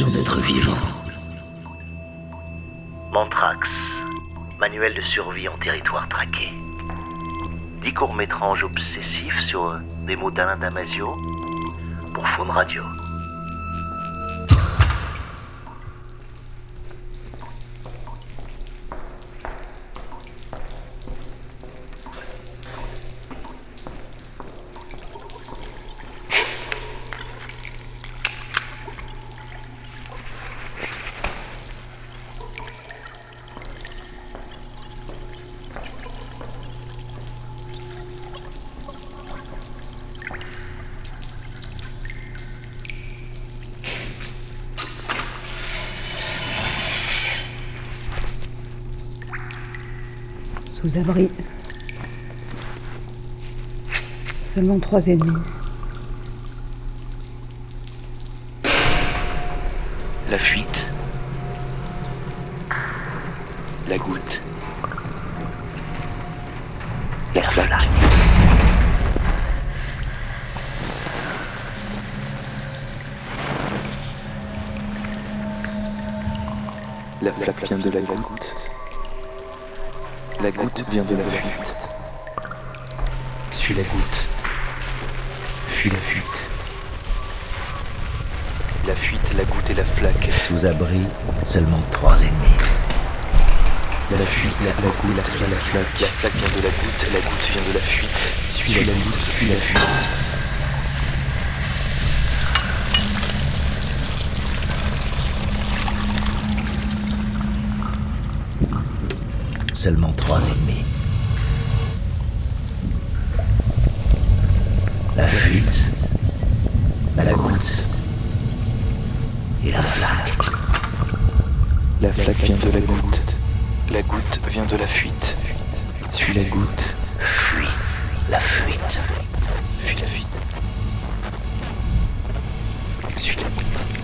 d'être vivant. Mantrax, manuel de survie en territoire traqué. Dix courts-métrages obsessifs sur des mots d'Alain Damasio pour Faune Radio. Sous abri. Seulement trois ennemis. La fuite. La goutte. La flaque. La flaque vient de la goutte. La goutte vient de la fuite. Suis la goutte. Fuis la fuite. La fuite, la goutte et la flaque. Sous abri, seulement trois ennemis. La fuite, la, la goutte, la, la flaque. La flaque vient de la goutte, la goutte vient de la fuite. Suis, la, goutte, fuis la fuite. seulement trois ennemis. La fuite, la goutte et la flaque. La flaque vient de la goutte. La goutte vient de la fuite. Suis la goutte. Fuis la fuite. Fuis la fuite. Suis la goutte.